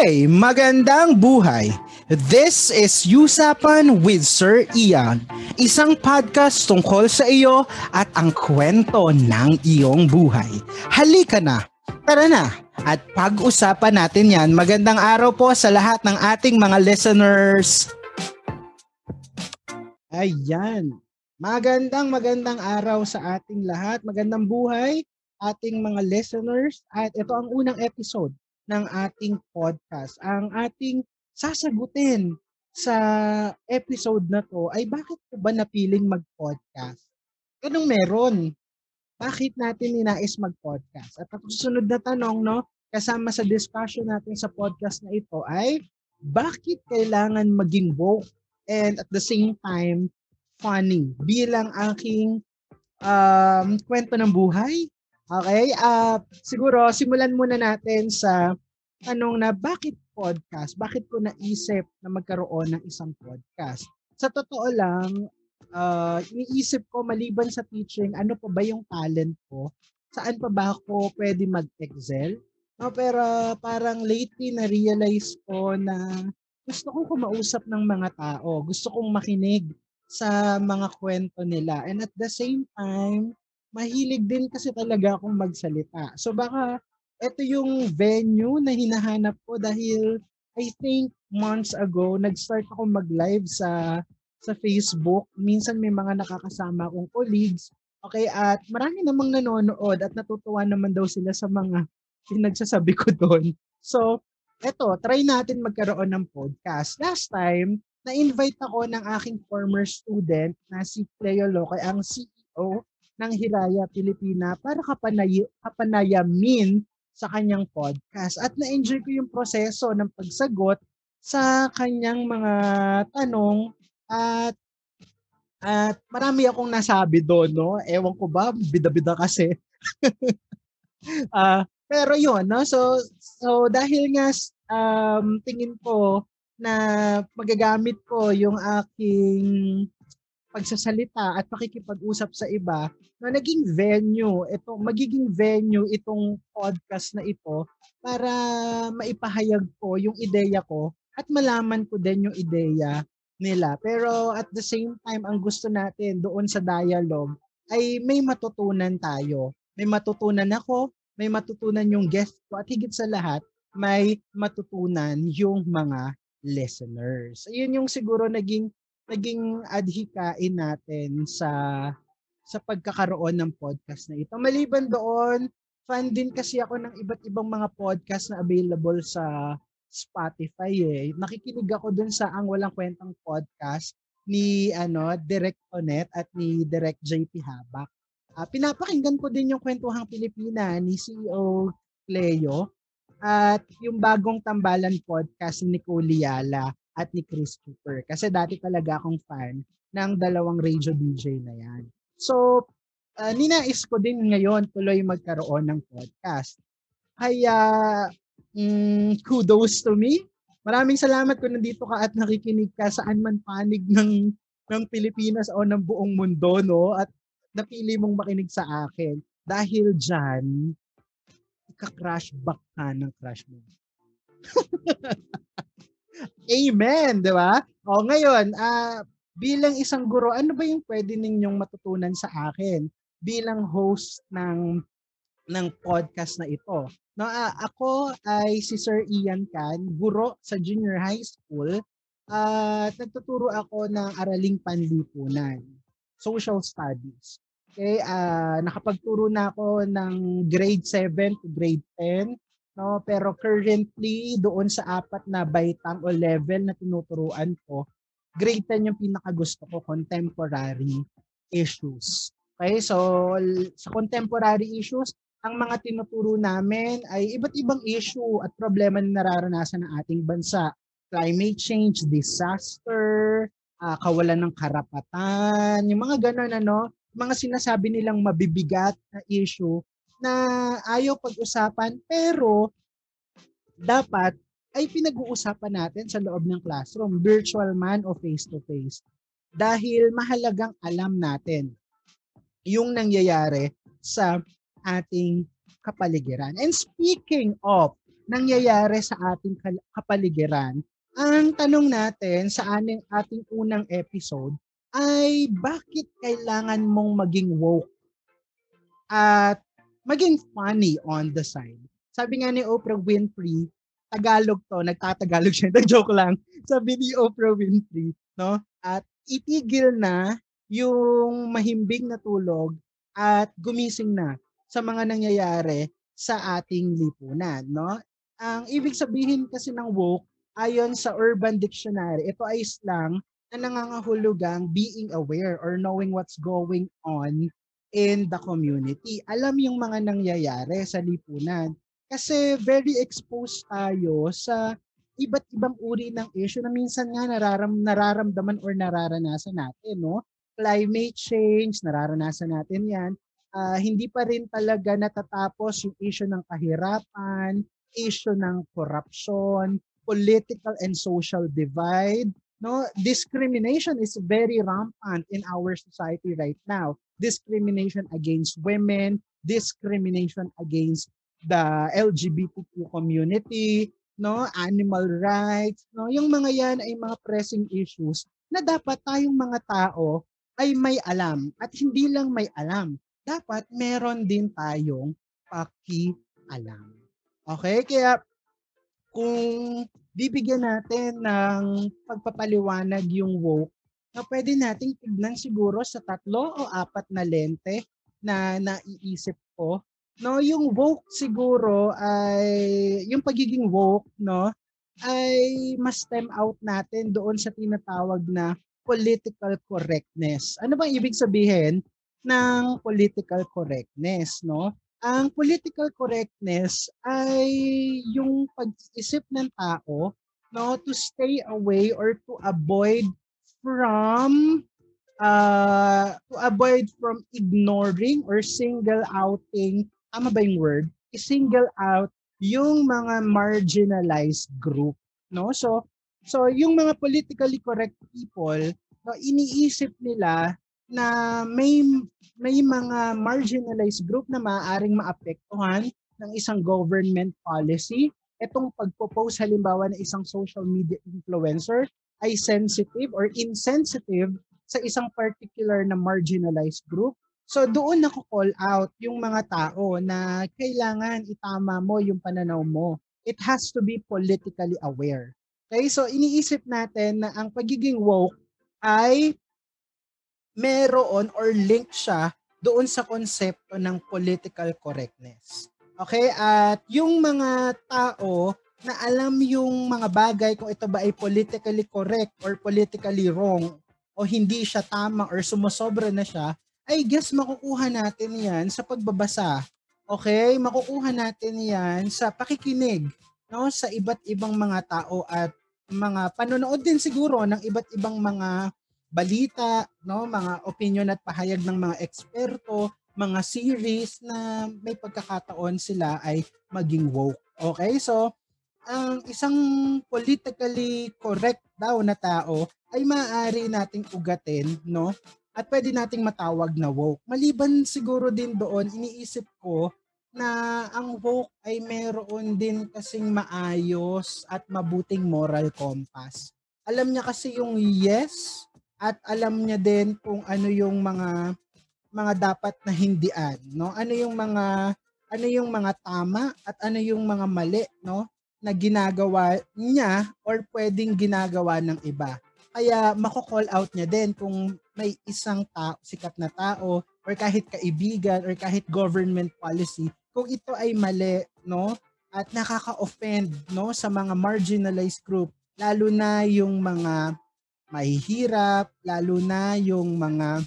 Okay, magandang buhay. This is Usapan with Sir Ian, isang podcast tungkol sa iyo at ang kwento ng iyong buhay. Halika na, tara na, at pag-usapan natin yan. Magandang araw po sa lahat ng ating mga listeners. Ayan, magandang magandang araw sa ating lahat. Magandang buhay ating mga listeners. At ito ang unang episode ng ating podcast. Ang ating sasagutin sa episode na to ay bakit po ba napiling mag-podcast? Anong meron? Bakit natin ninais mag-podcast? At ang susunod na tanong, no, kasama sa discussion natin sa podcast na ito ay bakit kailangan maging woke and at the same time funny bilang aking um, kwento ng buhay Okay? Uh, siguro, simulan muna natin sa tanong na bakit podcast? Bakit ko naisip na magkaroon ng isang podcast? Sa totoo lang, uh, iniisip ko maliban sa teaching, ano pa ba yung talent ko? Saan pa ba ako pwede mag-excel? No, pero parang lately na-realize ko na gusto kong kumausap ng mga tao. Gusto kong makinig sa mga kwento nila. And at the same time, mahilig din kasi talaga akong magsalita. So baka ito yung venue na hinahanap ko dahil I think months ago nag-start ako mag-live sa sa Facebook. Minsan may mga nakakasama akong colleagues. Okay, at marami namang nanonood at natutuwa naman daw sila sa mga pinagsasabi ko doon. So, eto, try natin magkaroon ng podcast. Last time, na-invite ako ng aking former student na si Cleo Locoy, ang CEO ng Hiraya Pilipina para kapanay, kapanayamin sa kanyang podcast. At na-enjoy ko yung proseso ng pagsagot sa kanyang mga tanong at at marami akong nasabi doon, no? Ewan ko ba, bida-bida kasi. uh, pero yon no? So, so dahil nga um, tingin ko na magagamit ko yung aking pagsasalita at pakikipag-usap sa iba na naging venue, ito, magiging venue itong podcast na ito para maipahayag ko yung ideya ko at malaman ko din yung ideya nila. Pero at the same time, ang gusto natin doon sa dialogue ay may matutunan tayo. May matutunan ako, may matutunan yung guest ko at higit sa lahat, may matutunan yung mga listeners. Ayun yung siguro naging naging adhikain natin sa sa pagkakaroon ng podcast na ito. Maliban doon, fan din kasi ako ng iba't ibang mga podcast na available sa Spotify eh. Nakikinig ako dun sa Ang Walang Kwentang Podcast ni ano Direct Onet at ni Direct JP Habak. Uh, pinapakinggan ko din yung Kwentuhang Pilipina ni CEO Cleo at yung bagong Tambalan podcast ni Nicole Yala at ni Chris Cooper. Kasi dati talaga akong fan ng dalawang radio DJ na yan. So, uh, ninais ko din ngayon tuloy magkaroon ng podcast. Kaya, um, kudos to me. Maraming salamat kung nandito ka at nakikinig ka saan man panig ng ng Pilipinas o ng buong mundo, no? At napili mong makinig sa akin. Dahil dyan, ika-crash back ka ng crush mo. Amen, di ba? O ngayon, uh, bilang isang guro, ano ba yung pwede ninyong matutunan sa akin bilang host ng ng podcast na ito? No, uh, ako ay si Sir Ian Can, guro sa junior high school at uh, nagtuturo ako ng araling panlipunan, social studies. Okay, uh, nakapagturo na ako ng grade 7 to grade 10 no? Pero currently doon sa apat na baitang o level na tinuturuan ko, grade 10 yung pinakagusto ko, contemporary issues. Okay, so sa contemporary issues, ang mga tinuturo namin ay iba't ibang issue at problema na nararanasan ng ating bansa. Climate change, disaster, uh, kawalan ng karapatan, yung mga ganun ano, mga sinasabi nilang mabibigat na issue na ayaw pag-usapan pero dapat ay pinag-uusapan natin sa loob ng classroom, virtual man o face-to-face. Dahil mahalagang alam natin yung nangyayari sa ating kapaligiran. And speaking of nangyayari sa ating kapaligiran. Ang tanong natin sa aning ating unang episode ay bakit kailangan mong maging woke at maging funny on the side. Sabi nga ni Oprah Winfrey, Tagalog to, nagtatagalog siya, nag-joke lang. Sabi ni Oprah Winfrey, no? At itigil na yung mahimbing na tulog at gumising na sa mga nangyayari sa ating lipunan, no? Ang ibig sabihin kasi ng woke, ayon sa Urban Dictionary, ito ay slang na nangangahulugang being aware or knowing what's going on in the community. Alam yung mga nangyayari sa lipunan. Kasi very exposed tayo sa iba't ibang uri ng issue na minsan nga nararam, nararamdaman or nararanasan natin. No? Climate change, nararanasan natin yan. Uh, hindi pa rin talaga natatapos yung issue ng kahirapan, issue ng corruption, political and social divide. No, discrimination is very rampant in our society right now. Discrimination against women, discrimination against the LGBTQ community, no, animal rights, no, yung mga yan ay mga pressing issues na dapat tayong mga tao ay may alam at hindi lang may alam, dapat meron din tayong paki-alam. Okay? Kaya kung bibigyan natin ng pagpapaliwanag yung woke, na pwede nating tignan siguro sa tatlo o apat na lente na naiisip ko. No, yung woke siguro ay yung pagiging woke, no, ay mas stem out natin doon sa tinatawag na political correctness. Ano bang ibig sabihin ng political correctness, no? Ang political correctness ay yung pag-isip ng tao no to stay away or to avoid from uh, to avoid from ignoring or single outing tama ba yung word? I-single out yung mga marginalized group no? So so yung mga politically correct people no iniisip nila na may may mga marginalized group na maaaring maapektuhan ng isang government policy. Itong pagpo-post halimbawa ng isang social media influencer ay sensitive or insensitive sa isang particular na marginalized group. So doon nako call out yung mga tao na kailangan itama mo yung pananaw mo. It has to be politically aware. Okay, so iniisip natin na ang pagiging woke ay meron or link siya doon sa konsepto ng political correctness. Okay? At yung mga tao na alam yung mga bagay kung ito ba ay politically correct or politically wrong o hindi siya tama or sumusobra na siya, ay guess makukuha natin yan sa pagbabasa. Okay? Makukuha natin yan sa pakikinig no sa iba't ibang mga tao at mga panonood din siguro ng iba't ibang mga balita, no, mga opinion at pahayag ng mga eksperto, mga series na may pagkakataon sila ay maging woke. Okay? So, ang isang politically correct daw na tao ay maaari nating ugatin, no? At pwede nating matawag na woke. Maliban siguro din doon, iniisip ko na ang woke ay meron din kasing maayos at mabuting moral compass. Alam niya kasi yung yes at alam niya din kung ano yung mga mga dapat na hindian, no? Ano yung mga ano yung mga tama at ano yung mga mali, no? na ginagawa niya or pwedeng ginagawa ng iba. Kaya mako-call out niya din kung may isang tao, sikat na tao or kahit kaibigan or kahit government policy kung ito ay mali, no? At nakaka-offend, no, sa mga marginalized group, lalo na yung mga mahihirap, lalo na yung mga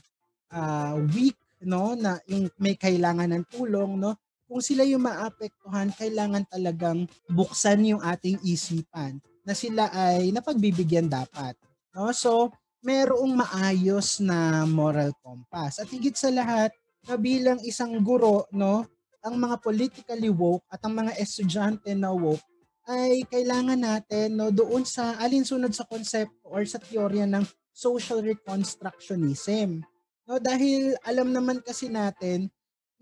uh, weak, no, na yung may kailangan ng tulong, no, kung sila yung maapektuhan, kailangan talagang buksan yung ating isipan na sila ay napagbibigyan dapat. No? So, merong maayos na moral compass. At higit sa lahat, na bilang isang guro, no, ang mga politically woke at ang mga estudyante na woke ay kailangan natin no doon sa alinsunod sa konsepto or sa teorya ng social reconstructionism. No dahil alam naman kasi natin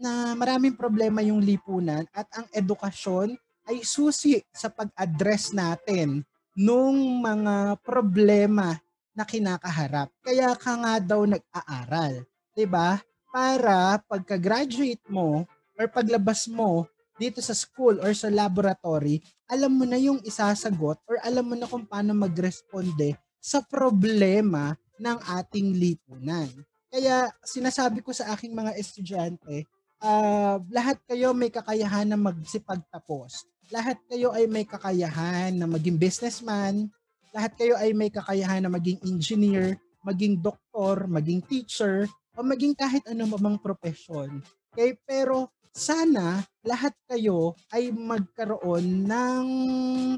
na maraming problema yung lipunan at ang edukasyon ay susi sa pag-address natin nung mga problema na kinakaharap. Kaya ka nga daw nag-aaral, 'di ba? Para pagka-graduate mo or paglabas mo dito sa school or sa laboratory, alam mo na yung isasagot or alam mo na kung paano magresponde sa problema ng ating lipunan. Kaya sinasabi ko sa aking mga estudyante, uh, lahat kayo may kakayahan na magsipagtapos. Lahat kayo ay may kakayahan na maging businessman. Lahat kayo ay may kakayahan na maging engineer, maging doktor, maging teacher, o maging kahit anumang profession. Okay? Pero sana lahat kayo ay magkaroon ng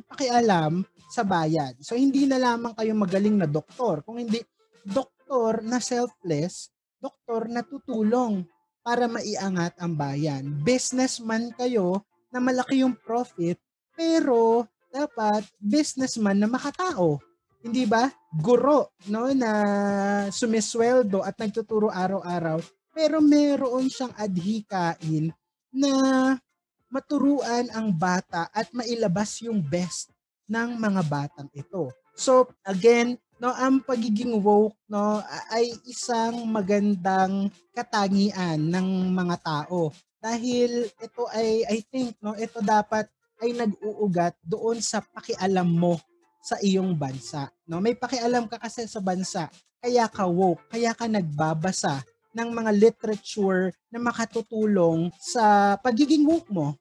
pakialam sa bayan. So hindi na lamang kayo magaling na doktor, kung hindi doktor na selfless, doktor na tutulong para maiangat ang bayan. Businessman kayo na malaki yung profit, pero dapat businessman na makatao. Hindi ba? Guro, no, na sumisweldo at nagtuturo araw-araw, pero meron siyang adhikain na maturuan ang bata at mailabas yung best ng mga batang ito. So, again, no ang pagiging woke no ay isang magandang katangian ng mga tao dahil ito ay I think no ito dapat ay nag-uugat doon sa pakialam mo sa iyong bansa no may pakialam ka kasi sa bansa kaya ka woke kaya ka nagbabasa ng mga literature na makatutulong sa pagiging woke mo.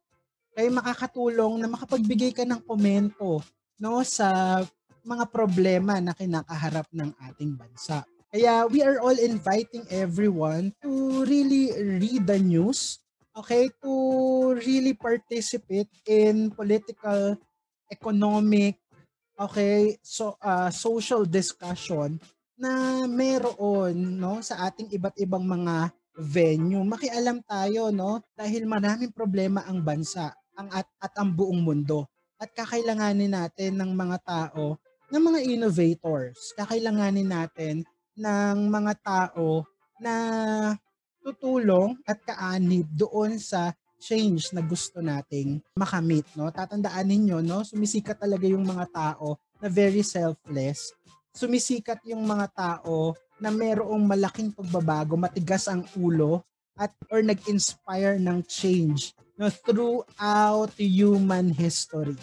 Kaya makakatulong na makapagbigay ka ng komento no sa mga problema na kinakaharap ng ating bansa. Kaya we are all inviting everyone to really read the news, okay, to really participate in political, economic, okay, so uh, social discussion na meron no sa ating iba't ibang mga venue. Makialam tayo no dahil maraming problema ang bansa ang at, at ang buong mundo at kakailanganin natin ng mga tao ng mga innovators. Kakailanganin natin ng mga tao na tutulong at kaanib doon sa change na gusto nating makamit, no? Tatandaan ninyo, no? Sumisikat talaga yung mga tao na very selfless. Sumisikat yung mga tao na merong malaking pagbabago, matigas ang ulo at or nag-inspire ng change no, throughout human history.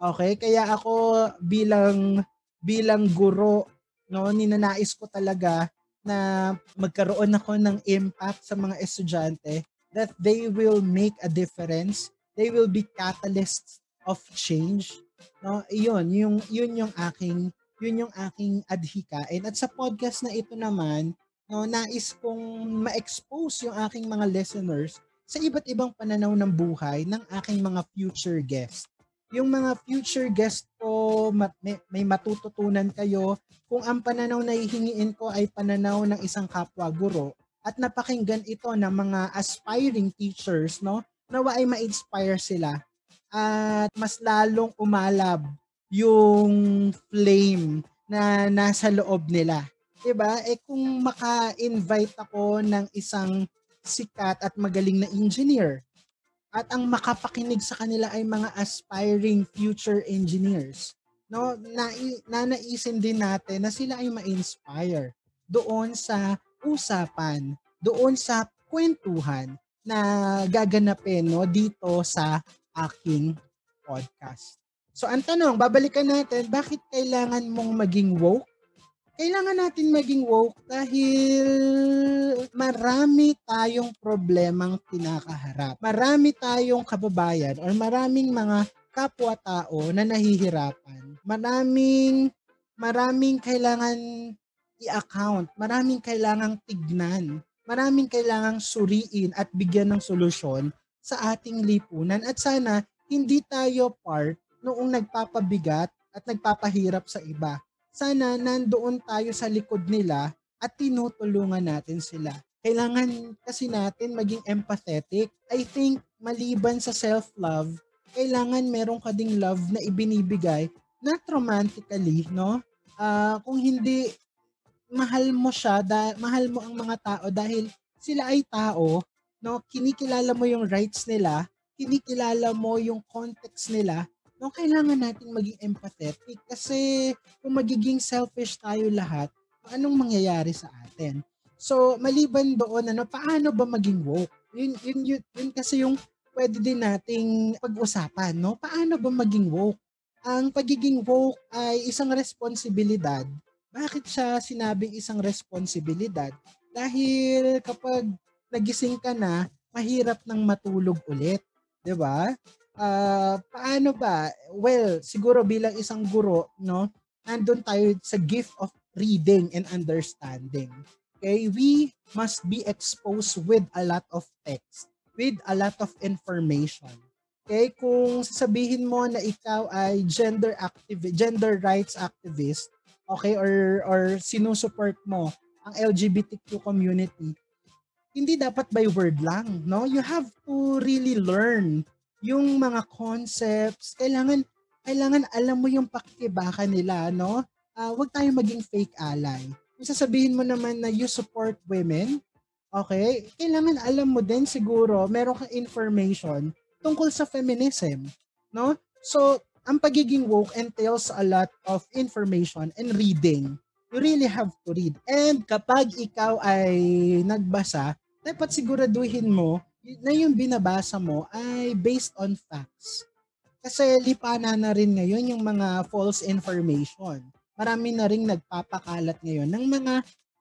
Okay, kaya ako bilang bilang guro, no, ninanais ko talaga na magkaroon ako ng impact sa mga estudyante that they will make a difference. They will be catalysts of change. No, iyon, yung yun yung aking yun yung aking adhikain. At sa podcast na ito naman, no, nais kong ma-expose yung aking mga listeners sa iba't ibang pananaw ng buhay ng aking mga future guests yung mga future guest ko, may, may matututunan kayo kung ang pananaw na hihingiin ko ay pananaw ng isang kapwa guro at napakinggan ito ng mga aspiring teachers, no? Nawa ay ma-inspire sila at mas lalong umalab yung flame na nasa loob nila. 'Di ba? Eh kung maka-invite ako ng isang sikat at magaling na engineer, at ang makapakinig sa kanila ay mga aspiring future engineers. No, na, nanaisin din natin na sila ay ma-inspire doon sa usapan, doon sa kwentuhan na gaganapin no dito sa aking podcast. So ang tanong, babalikan natin, bakit kailangan mong maging woke kailangan natin maging woke dahil marami tayong problemang kinakaharap. Marami tayong kababayan or maraming mga kapwa-tao na nahihirapan. Maraming maraming kailangan i-account, maraming kailangang tignan, maraming kailangang suriin at bigyan ng solusyon sa ating lipunan at sana hindi tayo part noong nagpapabigat at nagpapahirap sa iba sana nandoon tayo sa likod nila at tinutulungan natin sila. Kailangan kasi natin maging empathetic. I think maliban sa self-love, kailangan meron ka ding love na ibinibigay not romantically, no? Uh, kung hindi mahal mo siya, da, mahal mo ang mga tao dahil sila ay tao, no? Kinikilala mo yung rights nila, kinikilala mo yung context nila, no, kailangan nating maging empathetic kasi kung magiging selfish tayo lahat, anong mangyayari sa atin? So, maliban doon, ano, paano ba maging woke? Yun, yun, yun, yun kasi yung pwede din nating pag-usapan, no? Paano ba maging woke? Ang pagiging woke ay isang responsibilidad. Bakit siya sinabing isang responsibilidad? Dahil kapag nagising ka na, mahirap nang matulog ulit. 'di ba? Uh, paano ba? Well, siguro bilang isang guro, no, nandun tayo sa gift of reading and understanding. Okay, we must be exposed with a lot of text, with a lot of information. Okay, kung sasabihin mo na ikaw ay gender activist, gender rights activist, okay, or or sinusupport mo ang LGBTQ community, hindi dapat by word lang, no? You have to really learn yung mga concepts. Kailangan kailangan alam mo yung pakikibaka nila, no? Uh, huwag tayong maging fake ally. Kung sasabihin mo naman na you support women, okay, kailangan alam mo din siguro, meron kang information tungkol sa feminism, no? So, ang pagiging woke entails a lot of information and reading you really have to read. And kapag ikaw ay nagbasa, dapat siguraduhin mo na yung binabasa mo ay based on facts. Kasi lipanan na rin ngayon yung mga false information. Marami na rin nagpapakalat ngayon ng mga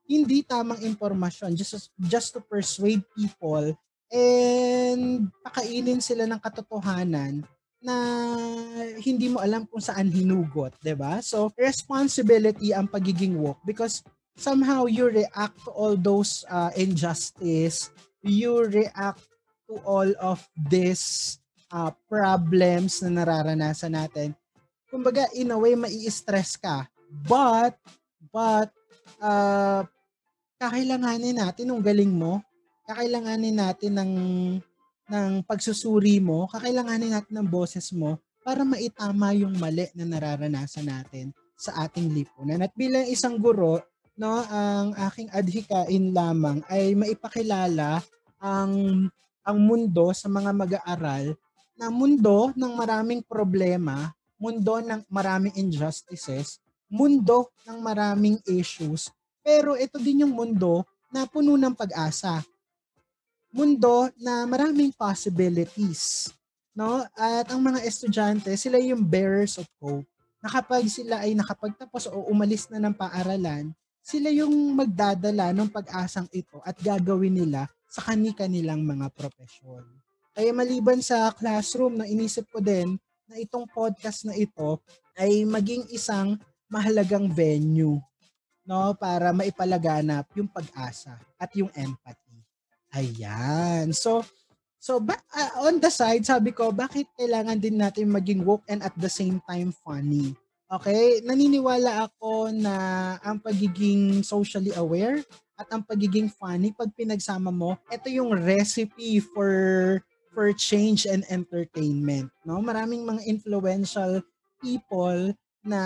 hindi tamang impormasyon just, just to persuade people and pakainin sila ng katotohanan na hindi mo alam kung saan hinugot, 'di ba? So, responsibility ang pagiging woke because somehow you react to all those uh, injustice, you react to all of this uh, problems na nararanasan natin. Kumbaga, in a way, mai-stress ka. But, but, uh, kakailanganin natin ng galing mo. Kakailanganin natin ng ng pagsusuri mo, kakailanganin natin ng boses mo para maitama yung mali na nararanasan natin sa ating lipunan. At bilang isang guro, no, ang aking adhikain lamang ay maipakilala ang ang mundo sa mga mag-aaral na mundo ng maraming problema, mundo ng maraming injustices, mundo ng maraming issues, pero ito din yung mundo na puno ng pag-asa mundo na maraming possibilities. No? At ang mga estudyante, sila yung bearers of hope. Na kapag sila ay nakapagtapos o umalis na ng paaralan, sila yung magdadala ng pag-asang ito at gagawin nila sa kani-kanilang mga profesyon. Kaya maliban sa classroom, na inisip ko din na itong podcast na ito ay maging isang mahalagang venue no para maipalaganap yung pag-asa at yung empathy. Ayan. So, so ba, uh, on the side, sabi ko, bakit kailangan din natin maging woke and at the same time funny? Okay? Naniniwala ako na ang pagiging socially aware at ang pagiging funny, pag pinagsama mo, ito yung recipe for for change and entertainment. No? Maraming mga influential people na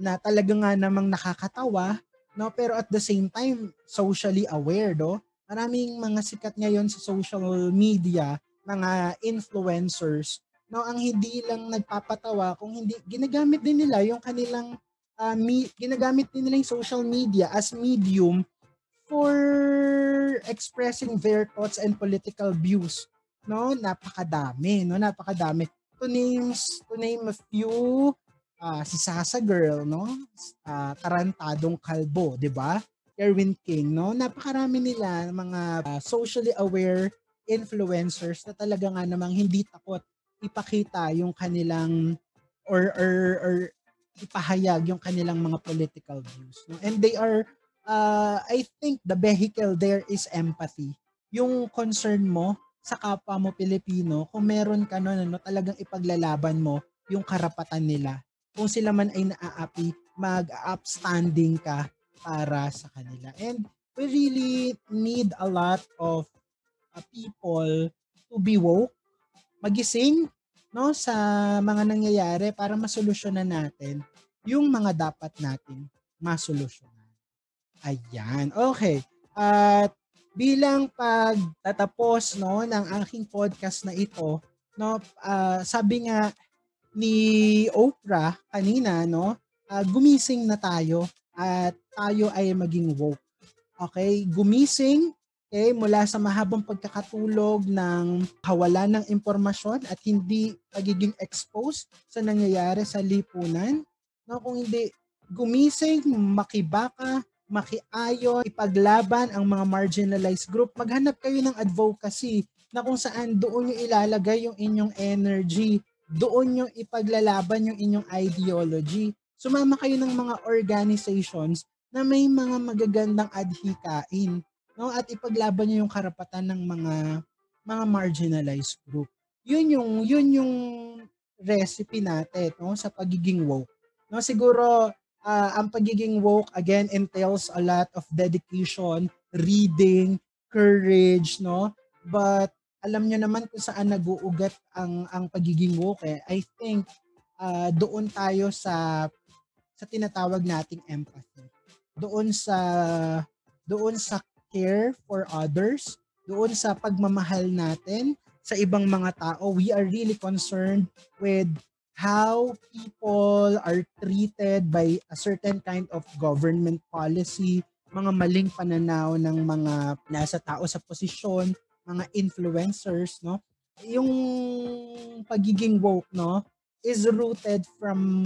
na talaga nga namang nakakatawa, no? Pero at the same time, socially aware, do? maraming mga sikat ngayon sa social media, mga influencers, no, ang hindi lang nagpapatawa, kung hindi ginagamit din nila yung kanilang uh, mi, ginagamit din nila yung social media as medium for expressing their thoughts and political views. No, napakadami, no, napakadami. To name to name a few, uh, si Sasa Girl, no? Uh, karantadong kalbo, 'di ba? Erwin King, no? Napakarami nila mga uh, socially aware influencers na talaga nga namang hindi takot ipakita yung kanilang or or or ipahayag yung kanilang mga political views, no? And they are uh, I think the vehicle there is empathy. Yung concern mo sa kapwa mo Pilipino, kung meron ka no, ano, talagang ipaglalaban mo yung karapatan nila. Kung sila man ay naaapi, mag-upstanding ka para sa kanila. And we really need a lot of uh, people to be woke, magising no sa mga nangyayari para masolusyonan natin yung mga dapat nating masolusyonan. Ayan. Okay. At bilang pagtatapos no ng aking podcast na ito, no, uh, sabi nga ni Oprah kanina, no, uh, gumising na tayo at tayo ay maging woke. Okay, gumising okay, mula sa mahabang pagkakatulog ng kawalan ng impormasyon at hindi pagiging exposed sa nangyayari sa lipunan. No, kung hindi gumising, makibaka, makiayo, ipaglaban ang mga marginalized group, maghanap kayo ng advocacy na kung saan doon yung ilalagay yung inyong energy, doon yung ipaglalaban yung inyong ideology. Sumama kayo ng mga organizations na may mga magagandang adhikain no at ipaglaban niyo yung karapatan ng mga mga marginalized group. Yun yung yun yung recipe natin no sa pagiging woke. No siguro uh, ang pagiging woke again entails a lot of dedication, reading, courage, no? But alam niyo naman kung saan nag-uugat ang ang pagiging woke eh. I think uh, doon tayo sa sa tinatawag nating empathy. Doon sa doon sa care for others, doon sa pagmamahal natin sa ibang mga tao. We are really concerned with how people are treated by a certain kind of government policy, mga maling pananaw ng mga nasa tao sa posisyon, mga influencers, no? Yung pagiging woke, no, is rooted from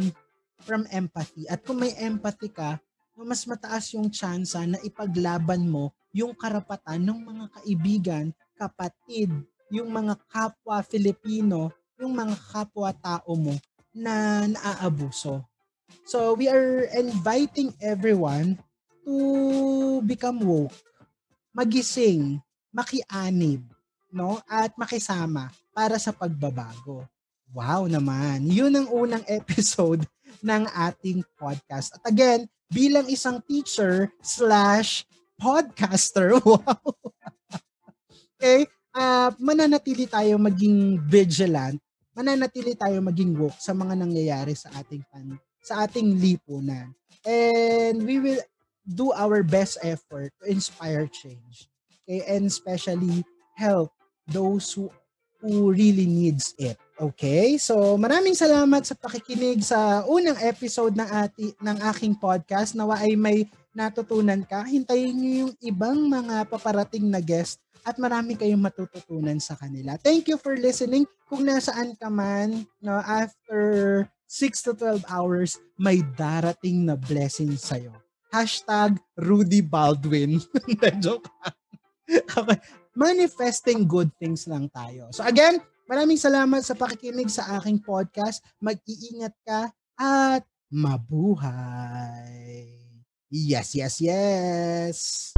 from empathy. At kung may empathy ka, mas mataas yung tsansa na ipaglaban mo yung karapatan ng mga kaibigan, kapatid, yung mga kapwa Filipino, yung mga kapwa tao mo na naaabuso. So we are inviting everyone to become woke, magising, makianib, no? At makisama para sa pagbabago. Wow naman. Yun ang unang episode ng ating podcast. At again, bilang isang teacher slash podcaster. Wow. okay? Uh, mananatili tayo maging vigilant, mananatili tayo maging woke sa mga nangyayari sa ating pan, sa ating lipunan. And we will do our best effort to inspire change. Okay? And especially help those who who really needs it. Okay? So, maraming salamat sa pakikinig sa unang episode ng ati ng aking podcast. Nawa ay may natutunan ka, hintayin niyo yung ibang mga paparating na guest at marami kayong matututunan sa kanila. Thank you for listening. Kung nasaan ka man, no, after 6 to 12 hours, may darating na blessing sa'yo. Hashtag Rudy Baldwin. Joke. Manifesting good things lang tayo. So again, maraming salamat sa pakikinig sa aking podcast. Mag-iingat ka at mabuhay. Yes, yes, yes.